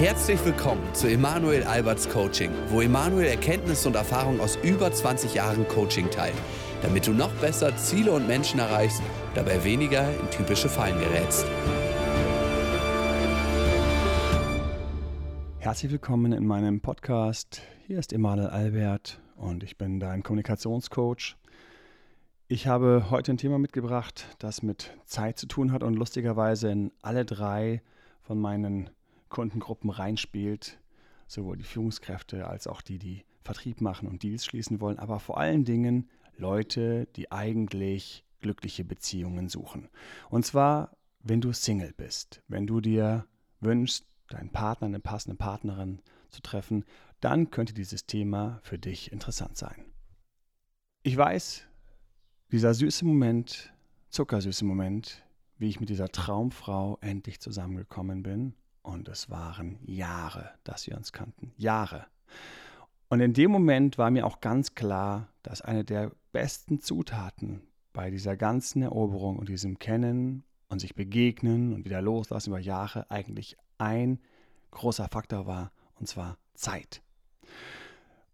Herzlich willkommen zu Emanuel Alberts Coaching, wo Emanuel Erkenntnisse und Erfahrung aus über 20 Jahren Coaching teilt, damit du noch besser Ziele und Menschen erreichst, dabei weniger in typische Fallen gerätst. Herzlich willkommen in meinem Podcast. Hier ist Emanuel Albert und ich bin dein Kommunikationscoach. Ich habe heute ein Thema mitgebracht, das mit Zeit zu tun hat und lustigerweise in alle drei von meinen Kundengruppen reinspielt, sowohl die Führungskräfte als auch die, die Vertrieb machen und Deals schließen wollen, aber vor allen Dingen Leute, die eigentlich glückliche Beziehungen suchen. Und zwar, wenn du Single bist, wenn du dir wünschst, deinen Partner, eine passende Partnerin zu treffen, dann könnte dieses Thema für dich interessant sein. Ich weiß, dieser süße Moment, zuckersüße Moment, wie ich mit dieser Traumfrau endlich zusammengekommen bin und es waren Jahre, dass wir uns kannten. Jahre. Und in dem Moment war mir auch ganz klar, dass eine der besten Zutaten bei dieser ganzen Eroberung und diesem Kennen und sich begegnen und wieder loslassen über Jahre eigentlich ein großer Faktor war, und zwar Zeit.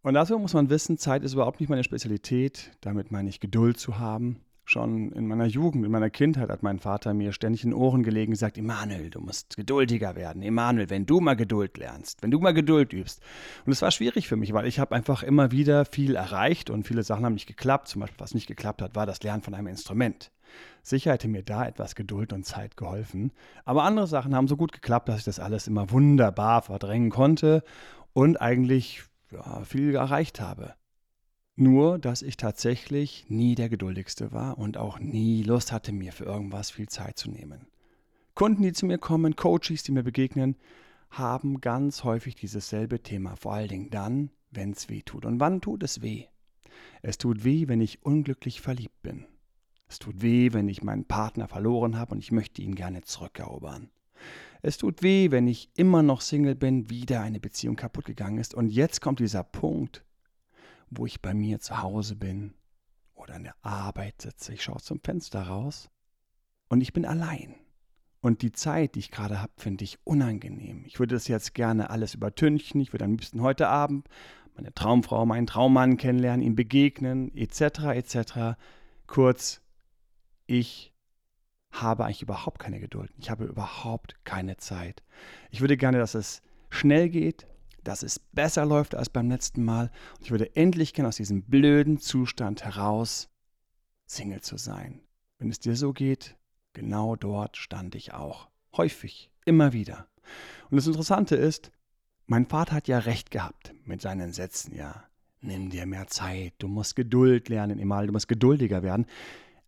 Und dafür muss man wissen, Zeit ist überhaupt nicht meine Spezialität. Damit meine ich Geduld zu haben, Schon in meiner Jugend, in meiner Kindheit hat mein Vater mir ständig in Ohren gelegen und gesagt, Emanuel, du musst geduldiger werden. Emanuel, wenn du mal Geduld lernst, wenn du mal Geduld übst. Und es war schwierig für mich, weil ich habe einfach immer wieder viel erreicht und viele Sachen haben nicht geklappt. Zum Beispiel, was nicht geklappt hat, war das Lernen von einem Instrument. Sicher hätte mir da etwas Geduld und Zeit geholfen. Aber andere Sachen haben so gut geklappt, dass ich das alles immer wunderbar verdrängen konnte und eigentlich ja, viel erreicht habe. Nur, dass ich tatsächlich nie der Geduldigste war und auch nie Lust hatte, mir für irgendwas viel Zeit zu nehmen. Kunden, die zu mir kommen, Coaches, die mir begegnen, haben ganz häufig dieses selbe Thema, vor allen Dingen dann, wenn es weh tut. Und wann tut es weh? Es tut weh, wenn ich unglücklich verliebt bin. Es tut weh, wenn ich meinen Partner verloren habe und ich möchte ihn gerne zurückerobern. Es tut weh, wenn ich immer noch Single bin, wieder eine Beziehung kaputt gegangen ist und jetzt kommt dieser Punkt, wo ich bei mir zu Hause bin oder an der Arbeit sitze. Ich schaue zum Fenster raus und ich bin allein. Und die Zeit, die ich gerade habe, finde ich unangenehm. Ich würde das jetzt gerne alles übertünchen. Ich würde am liebsten heute Abend meine Traumfrau, meinen Traummann kennenlernen, ihm begegnen, etc., etc. Kurz, ich habe eigentlich überhaupt keine Geduld. Ich habe überhaupt keine Zeit. Ich würde gerne, dass es schnell geht, dass es besser läuft als beim letzten Mal und ich würde endlich gern aus diesem blöden Zustand heraus Single zu sein. Wenn es dir so geht, genau dort stand ich auch. Häufig, immer wieder. Und das Interessante ist, mein Vater hat ja recht gehabt mit seinen Sätzen, ja. Nimm dir mehr Zeit, du musst Geduld lernen, Emal, du musst geduldiger werden.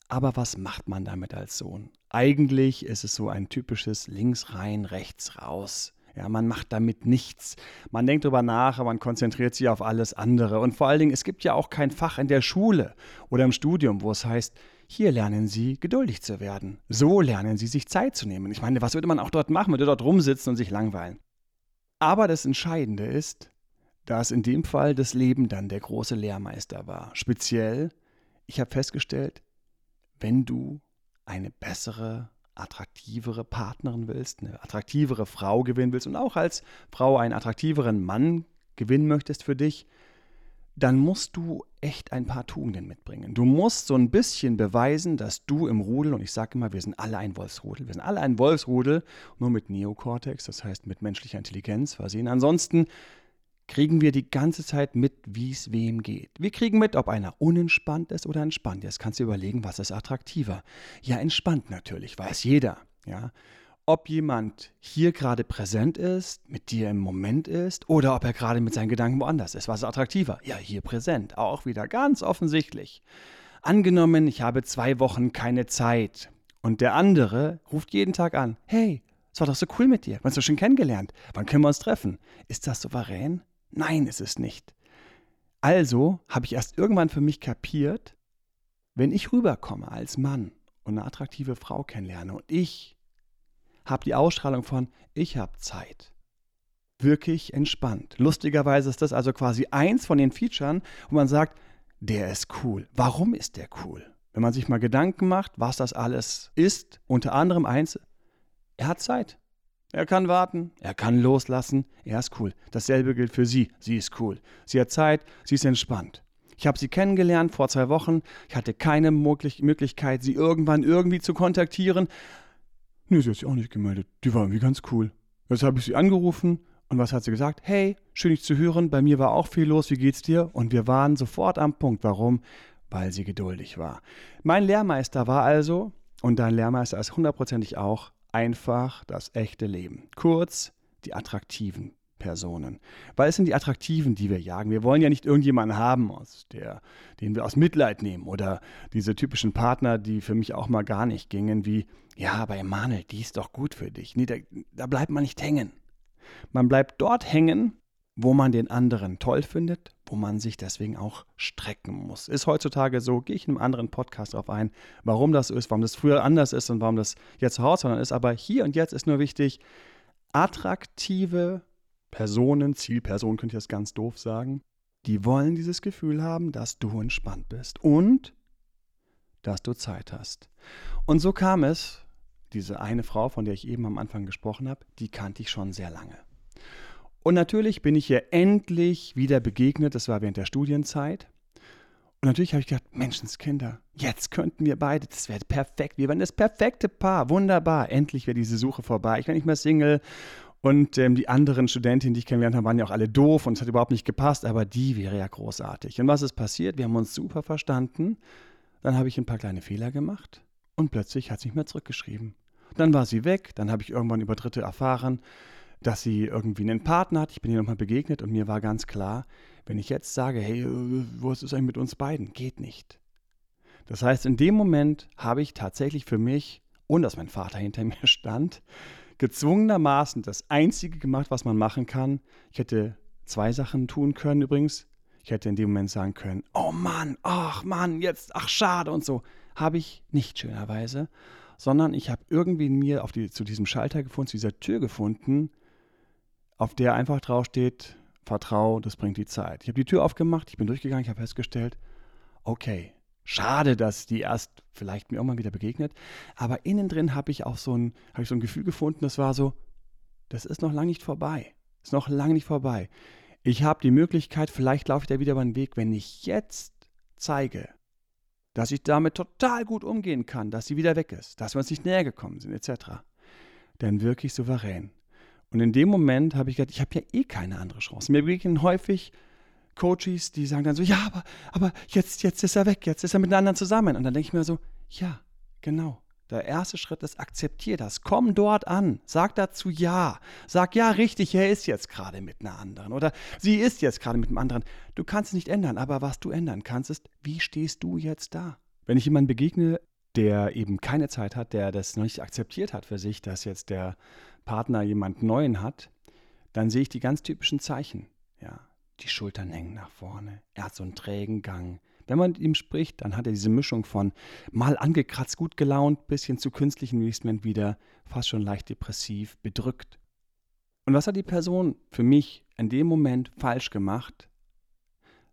Aber was macht man damit als Sohn? Eigentlich ist es so ein typisches links rein, rechts raus. Ja, man macht damit nichts. Man denkt darüber nach, aber man konzentriert sich auf alles andere. Und vor allen Dingen, es gibt ja auch kein Fach in der Schule oder im Studium, wo es heißt, hier lernen Sie geduldig zu werden. So lernen Sie sich Zeit zu nehmen. Ich meine, was würde man auch dort machen? Man würde dort rumsitzen und sich langweilen. Aber das Entscheidende ist, dass in dem Fall das Leben dann der große Lehrmeister war. Speziell, ich habe festgestellt, wenn du eine bessere attraktivere Partnerin willst, eine attraktivere Frau gewinnen willst und auch als Frau einen attraktiveren Mann gewinnen möchtest für dich, dann musst du echt ein paar Tugenden mitbringen. Du musst so ein bisschen beweisen, dass du im Rudel, und ich sage immer, wir sind alle ein Wolfsrudel, wir sind alle ein Wolfsrudel, nur mit Neokortex, das heißt mit menschlicher Intelligenz versehen. Ansonsten kriegen wir die ganze Zeit mit, wie es wem geht. Wir kriegen mit, ob einer unentspannt ist oder entspannt. Jetzt kannst du überlegen, was ist attraktiver. Ja, entspannt natürlich, weiß jeder. Ja, ob jemand hier gerade präsent ist, mit dir im Moment ist oder ob er gerade mit seinen Gedanken woanders ist. Was ist attraktiver? Ja, hier präsent. Auch wieder ganz offensichtlich. Angenommen, ich habe zwei Wochen keine Zeit und der andere ruft jeden Tag an. Hey, es war doch so cool mit dir. Wir haben uns doch schon kennengelernt. Wann können wir uns treffen? Ist das souverän? Nein, ist es nicht. Also habe ich erst irgendwann für mich kapiert, wenn ich rüberkomme als Mann und eine attraktive Frau kennenlerne und ich habe die Ausstrahlung von ich habe Zeit. Wirklich entspannt. Lustigerweise ist das also quasi eins von den Featuren, wo man sagt, der ist cool. Warum ist der cool? Wenn man sich mal Gedanken macht, was das alles ist, unter anderem eins, er hat Zeit. Er kann warten, er kann loslassen, er ist cool. Dasselbe gilt für sie, sie ist cool. Sie hat Zeit, sie ist entspannt. Ich habe sie kennengelernt vor zwei Wochen. Ich hatte keine Möglichkeit, sie irgendwann irgendwie zu kontaktieren. Nee, sie hat sich auch nicht gemeldet. Die war irgendwie ganz cool. Jetzt habe ich sie angerufen und was hat sie gesagt? Hey, schön dich zu hören. Bei mir war auch viel los. Wie geht's dir? Und wir waren sofort am Punkt. Warum? Weil sie geduldig war. Mein Lehrmeister war also, und dein Lehrmeister ist hundertprozentig auch, einfach das echte Leben. Kurz, die attraktiven Personen. Weil es sind die attraktiven, die wir jagen. Wir wollen ja nicht irgendjemanden haben, aus der, den wir aus Mitleid nehmen. Oder diese typischen Partner, die für mich auch mal gar nicht gingen, wie, ja, aber Emanuel, die ist doch gut für dich. Nee, da, da bleibt man nicht hängen. Man bleibt dort hängen, wo man den anderen toll findet, wo man sich deswegen auch strecken muss. Ist heutzutage so, gehe ich in einem anderen Podcast darauf ein, warum das so ist, warum das früher anders ist und warum das jetzt herausfordernd ist. Aber hier und jetzt ist nur wichtig, attraktive Personen, Zielpersonen könnte ich das ganz doof sagen, die wollen dieses Gefühl haben, dass du entspannt bist und dass du Zeit hast. Und so kam es, diese eine Frau, von der ich eben am Anfang gesprochen habe, die kannte ich schon sehr lange. Und natürlich bin ich ihr endlich wieder begegnet, das war während der Studienzeit. Und natürlich habe ich gedacht, Menschenskinder, jetzt könnten wir beide, das wäre perfekt, wir wären das perfekte Paar, wunderbar, endlich wäre diese Suche vorbei, ich wäre nicht mehr Single und ähm, die anderen Studentinnen, die ich kennengelernt habe, waren ja auch alle doof und es hat überhaupt nicht gepasst, aber die wäre ja großartig. Und was ist passiert? Wir haben uns super verstanden. Dann habe ich ein paar kleine Fehler gemacht und plötzlich hat sie nicht mehr zurückgeschrieben. Dann war sie weg, dann habe ich irgendwann über Dritte erfahren, dass sie irgendwie einen Partner hat. Ich bin ihr nochmal begegnet und mir war ganz klar, wenn ich jetzt sage, hey, äh, was ist eigentlich mit uns beiden? Geht nicht. Das heißt, in dem Moment habe ich tatsächlich für mich, und dass mein Vater hinter mir stand, gezwungenermaßen das Einzige gemacht, was man machen kann. Ich hätte zwei Sachen tun können übrigens. Ich hätte in dem Moment sagen können, oh Mann, ach Mann, jetzt, ach schade und so. Habe ich nicht schönerweise, sondern ich habe irgendwie in mir auf die, zu diesem Schalter gefunden, zu dieser Tür gefunden, auf der einfach draufsteht, vertrau, das bringt die Zeit. Ich habe die Tür aufgemacht, ich bin durchgegangen, ich habe festgestellt, okay, Schade, dass die erst vielleicht mir mal wieder begegnet. Aber innen drin habe ich auch so ein, habe ich so ein Gefühl gefunden, das war so, das ist noch lange nicht vorbei. Ist noch lange nicht vorbei. Ich habe die Möglichkeit, vielleicht laufe ich da wieder über den Weg, wenn ich jetzt zeige, dass ich damit total gut umgehen kann, dass sie wieder weg ist, dass wir uns nicht näher gekommen sind, etc. Dann wirklich souverän. Und in dem Moment habe ich gedacht, ich habe ja eh keine andere Chance. Mir begegnen häufig Coaches, die sagen dann so, ja, aber, aber jetzt, jetzt ist er weg, jetzt ist er mit einem anderen zusammen. Und dann denke ich mir so, ja, genau. Der erste Schritt ist, akzeptier das. Komm dort an. Sag dazu ja. Sag ja, richtig, er ist jetzt gerade mit einer anderen. Oder sie ist jetzt gerade mit einem anderen. Du kannst es nicht ändern, aber was du ändern kannst, ist, wie stehst du jetzt da? Wenn ich jemanden begegne, der eben keine Zeit hat, der das noch nicht akzeptiert hat für sich, dass jetzt der Partner jemand Neuen hat, dann sehe ich die ganz typischen Zeichen. Ja, die Schultern hängen nach vorne. Er hat so einen trägen Gang. Wenn man mit ihm spricht, dann hat er diese Mischung von mal angekratzt, gut gelaunt, bis hin zu künstlichen Investment wieder, fast schon leicht depressiv, bedrückt. Und was hat die Person für mich in dem Moment falsch gemacht?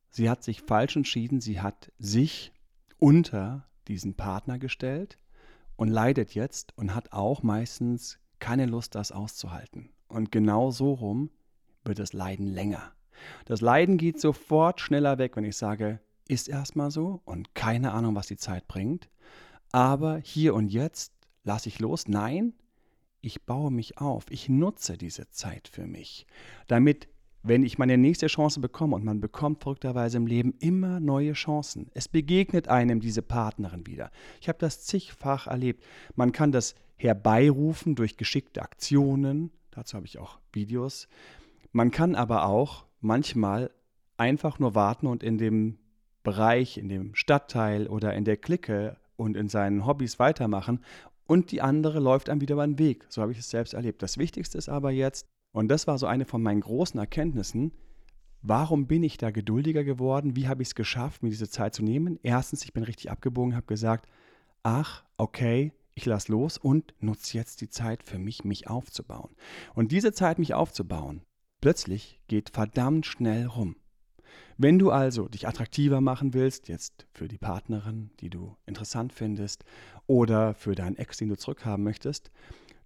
Sie hat sich falsch entschieden, sie hat sich unter diesen Partner gestellt und leidet jetzt und hat auch meistens keine Lust, das auszuhalten. Und genau so rum wird das Leiden länger. Das Leiden geht sofort schneller weg, wenn ich sage, ist erstmal so und keine Ahnung, was die Zeit bringt. Aber hier und jetzt lasse ich los. Nein, ich baue mich auf. Ich nutze diese Zeit für mich, damit wenn ich meine nächste Chance bekomme und man bekommt verrückterweise im Leben immer neue Chancen. Es begegnet einem diese Partnerin wieder. Ich habe das zigfach erlebt. Man kann das herbeirufen durch geschickte Aktionen. Dazu habe ich auch Videos. Man kann aber auch manchmal einfach nur warten und in dem Bereich, in dem Stadtteil oder in der Clique und in seinen Hobbys weitermachen und die andere läuft einem wieder über den Weg. So habe ich es selbst erlebt. Das Wichtigste ist aber jetzt, und das war so eine von meinen großen Erkenntnissen, warum bin ich da geduldiger geworden? Wie habe ich es geschafft, mir diese Zeit zu nehmen? Erstens, ich bin richtig abgebogen, habe gesagt, ach, okay, ich lasse los und nutze jetzt die Zeit für mich, mich aufzubauen. Und diese Zeit, mich aufzubauen, plötzlich geht verdammt schnell rum. Wenn du also dich attraktiver machen willst, jetzt für die Partnerin, die du interessant findest, oder für deinen Ex, den du zurückhaben möchtest,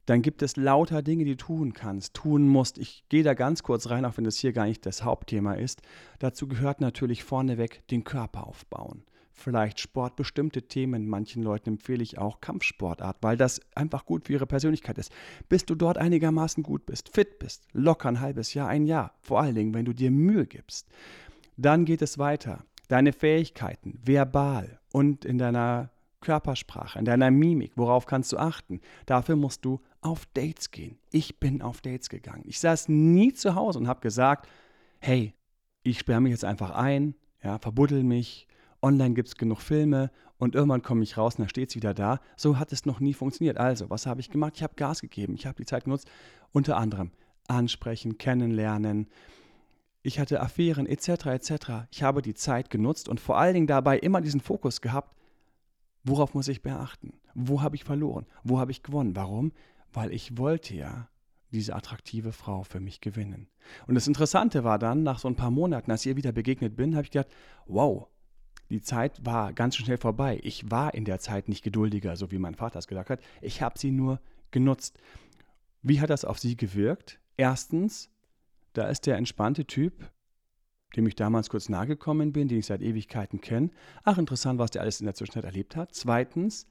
dann gibt es lauter Dinge, die du tun kannst, tun musst. Ich gehe da ganz kurz rein, auch wenn das hier gar nicht das Hauptthema ist. Dazu gehört natürlich vorneweg den Körper aufbauen. Vielleicht Sport, bestimmte Themen. Manchen Leuten empfehle ich auch Kampfsportart, weil das einfach gut für ihre Persönlichkeit ist. Bis du dort einigermaßen gut bist, fit bist, locker ein halbes Jahr, ein Jahr. Vor allen Dingen, wenn du dir Mühe gibst. Dann geht es weiter. Deine Fähigkeiten, verbal und in deiner Körpersprache, in deiner Mimik, worauf kannst du achten? Dafür musst du auf Dates gehen. Ich bin auf Dates gegangen. Ich saß nie zu Hause und habe gesagt, hey, ich sperre mich jetzt einfach ein, ja, verbuddel mich, online gibt es genug Filme und irgendwann komme ich raus und dann steht es wieder da. So hat es noch nie funktioniert. Also, was habe ich gemacht? Ich habe Gas gegeben. Ich habe die Zeit genutzt, unter anderem ansprechen, kennenlernen. Ich hatte Affären etc. etc. Ich habe die Zeit genutzt und vor allen Dingen dabei immer diesen Fokus gehabt, Worauf muss ich beachten? Wo habe ich verloren? Wo habe ich gewonnen? Warum? Weil ich wollte ja diese attraktive Frau für mich gewinnen. Und das Interessante war dann, nach so ein paar Monaten, als ich ihr wieder begegnet bin, habe ich gedacht, wow, die Zeit war ganz schnell vorbei. Ich war in der Zeit nicht geduldiger, so wie mein Vater es gesagt hat. Ich habe sie nur genutzt. Wie hat das auf sie gewirkt? Erstens, da ist der entspannte Typ, dem ich damals kurz nahegekommen bin, den ich seit Ewigkeiten kenne. Ach, interessant, was der alles in der Zwischenzeit erlebt hat. Zweitens,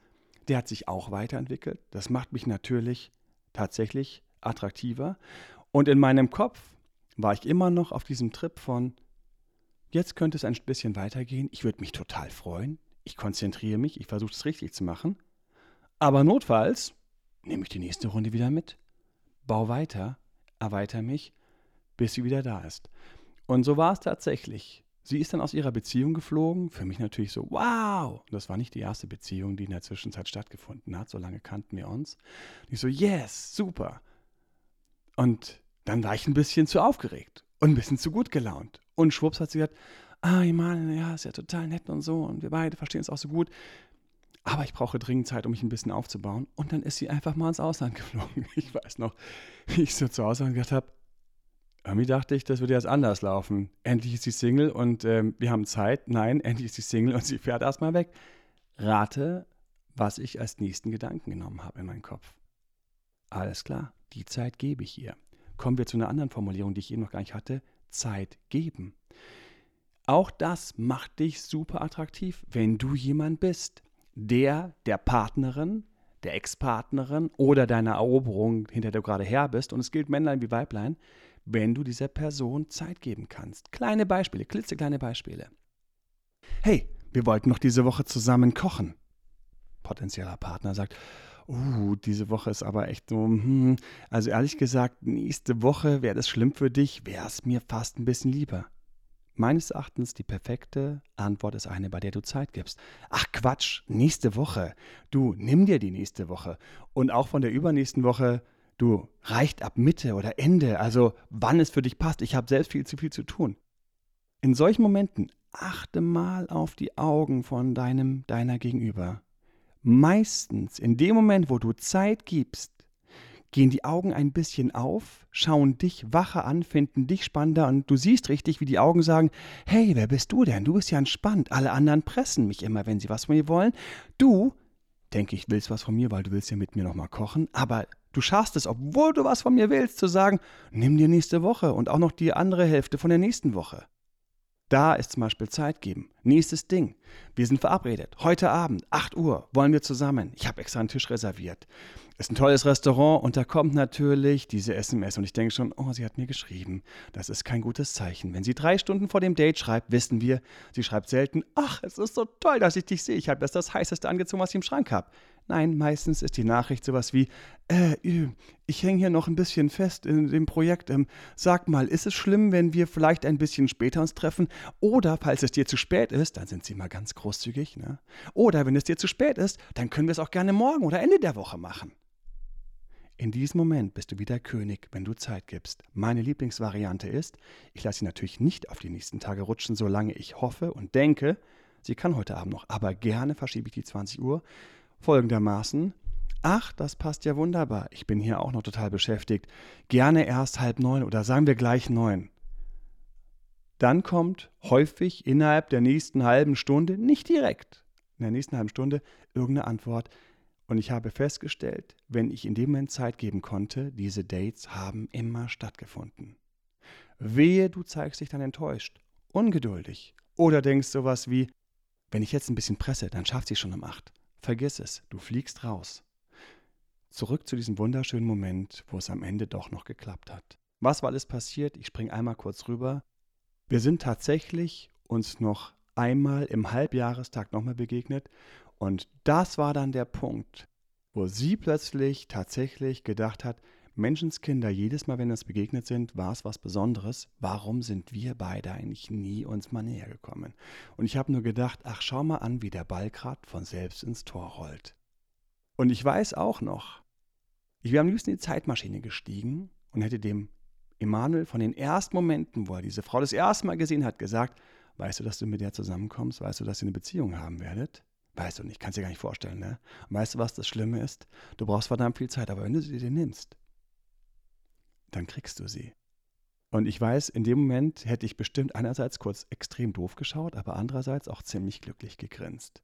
der hat sich auch weiterentwickelt. Das macht mich natürlich tatsächlich attraktiver. Und in meinem Kopf war ich immer noch auf diesem Trip von, jetzt könnte es ein bisschen weitergehen. Ich würde mich total freuen. Ich konzentriere mich, ich versuche es richtig zu machen. Aber notfalls nehme ich die nächste Runde wieder mit. Bau weiter, erweitere mich, bis sie wieder da ist. Und so war es tatsächlich. Sie ist dann aus ihrer Beziehung geflogen. Für mich natürlich so, wow! Das war nicht die erste Beziehung, die in der Zwischenzeit stattgefunden hat. So lange kannten wir uns. Und ich so, yes, super. Und dann war ich ein bisschen zu aufgeregt und ein bisschen zu gut gelaunt. Und schwupps hat sie gesagt, ah, meine, ja, ist ja total nett und so. Und wir beide verstehen es auch so gut. Aber ich brauche dringend Zeit, um mich ein bisschen aufzubauen. Und dann ist sie einfach mal ins Ausland geflogen. Ich weiß noch, wie ich so zu Hause gedacht habe, irgendwie dachte ich, das würde jetzt anders laufen. Endlich ist sie Single und ähm, wir haben Zeit. Nein, endlich ist sie Single und sie fährt erstmal weg. Rate, was ich als nächsten Gedanken genommen habe in meinen Kopf. Alles klar, die Zeit gebe ich ihr. Kommen wir zu einer anderen Formulierung, die ich eben noch gar nicht hatte. Zeit geben. Auch das macht dich super attraktiv, wenn du jemand bist, der der Partnerin, der Ex-Partnerin oder deiner Eroberung, hinter der du gerade her bist, und es gilt Männlein wie Weiblein, wenn du dieser Person Zeit geben kannst. Kleine Beispiele, klitzekleine Beispiele. Hey, wir wollten noch diese Woche zusammen kochen. Potenzieller Partner sagt, uh, diese Woche ist aber echt so, hm, also ehrlich gesagt, nächste Woche wäre das schlimm für dich, wäre es mir fast ein bisschen lieber. Meines Erachtens die perfekte Antwort ist eine, bei der du Zeit gibst. Ach Quatsch, nächste Woche. Du, nimm dir die nächste Woche. Und auch von der übernächsten Woche, Du, reicht ab Mitte oder Ende, also wann es für dich passt. Ich habe selbst viel zu viel zu tun. In solchen Momenten achte mal auf die Augen von deinem, deiner Gegenüber. Meistens in dem Moment, wo du Zeit gibst, gehen die Augen ein bisschen auf, schauen dich wacher an, finden dich spannender und du siehst richtig, wie die Augen sagen, hey, wer bist du denn? Du bist ja entspannt. Alle anderen pressen mich immer, wenn sie was von mir wollen. Du, denke ich, willst was von mir, weil du willst ja mit mir nochmal kochen, aber Du schaffst es, obwohl du was von mir willst, zu sagen, nimm dir nächste Woche und auch noch die andere Hälfte von der nächsten Woche. Da ist zum Beispiel Zeit geben. Nächstes Ding. Wir sind verabredet. Heute Abend, 8 Uhr, wollen wir zusammen. Ich habe extra einen Tisch reserviert. Ist ein tolles Restaurant und da kommt natürlich diese SMS und ich denke schon, oh, sie hat mir geschrieben. Das ist kein gutes Zeichen. Wenn sie drei Stunden vor dem Date schreibt, wissen wir, sie schreibt selten, ach, es ist so toll, dass ich dich sehe. Ich habe das das heißeste angezogen, was ich im Schrank habe. Nein, meistens ist die Nachricht sowas wie, äh, ich hänge hier noch ein bisschen fest in dem Projekt. Ähm, sag mal, ist es schlimm, wenn wir vielleicht ein bisschen später uns treffen? Oder falls es dir zu spät ist, dann sind sie mal ganz großzügig, ne? Oder wenn es dir zu spät ist, dann können wir es auch gerne morgen oder Ende der Woche machen. In diesem Moment bist du wieder König, wenn du Zeit gibst. Meine Lieblingsvariante ist, ich lasse sie natürlich nicht auf die nächsten Tage rutschen, solange ich hoffe und denke, sie kann heute Abend noch, aber gerne verschiebe ich die 20 Uhr folgendermaßen. Ach, das passt ja wunderbar. Ich bin hier auch noch total beschäftigt. Gerne erst halb neun oder sagen wir gleich neun. Dann kommt häufig innerhalb der nächsten halben Stunde, nicht direkt, in der nächsten halben Stunde irgendeine Antwort. Und ich habe festgestellt, wenn ich in dem Moment Zeit geben konnte, diese Dates haben immer stattgefunden. Wehe, du zeigst dich dann enttäuscht, ungeduldig oder denkst sowas wie, wenn ich jetzt ein bisschen presse, dann schafft sie schon um acht. Vergiss es, du fliegst raus. Zurück zu diesem wunderschönen Moment, wo es am Ende doch noch geklappt hat. Was war alles passiert? Ich springe einmal kurz rüber. Wir sind tatsächlich uns noch einmal im Halbjahrestag nochmal begegnet und das war dann der Punkt, wo sie plötzlich tatsächlich gedacht hat, Menschenskinder, jedes Mal, wenn wir uns begegnet sind, war es was Besonderes. Warum sind wir beide eigentlich nie uns mal näher gekommen? Und ich habe nur gedacht, ach, schau mal an, wie der Ball gerade von selbst ins Tor rollt. Und ich weiß auch noch, ich wäre am liebsten in die Zeitmaschine gestiegen und hätte dem Emanuel von den ersten Momenten, wo er diese Frau das erste Mal gesehen hat, gesagt, weißt du, dass du mit der zusammenkommst? Weißt du, dass ihr eine Beziehung haben werdet? Weißt du nicht, kannst dir gar nicht vorstellen, ne? Und weißt du, was das Schlimme ist? Du brauchst verdammt viel Zeit, aber wenn du sie dir nimmst, dann kriegst du sie. Und ich weiß, in dem Moment hätte ich bestimmt einerseits kurz extrem doof geschaut, aber andererseits auch ziemlich glücklich gegrinst.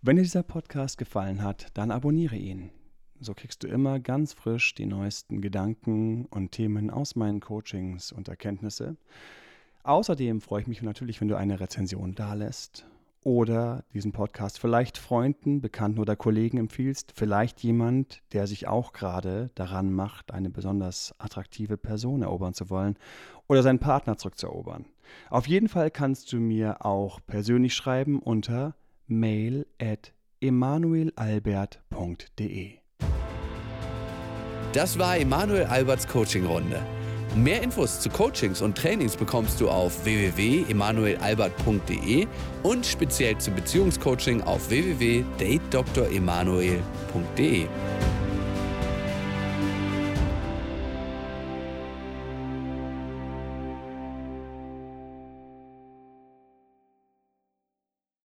Wenn dir dieser Podcast gefallen hat, dann abonniere ihn. So kriegst du immer ganz frisch die neuesten Gedanken und Themen aus meinen Coachings und Erkenntnisse. Außerdem freue ich mich natürlich, wenn du eine Rezension dalässt oder diesen Podcast vielleicht Freunden, Bekannten oder Kollegen empfiehlst, vielleicht jemand, der sich auch gerade daran macht, eine besonders attraktive Person erobern zu wollen oder seinen Partner zurückzuerobern. Auf jeden Fall kannst du mir auch persönlich schreiben unter mail at emanuelalbert.de. Das war Emanuel Alberts Coaching-Runde. Mehr Infos zu Coachings und Trainings bekommst du auf www.emanuelalbert.de und speziell zum Beziehungscoaching auf www.datedremanuel.de.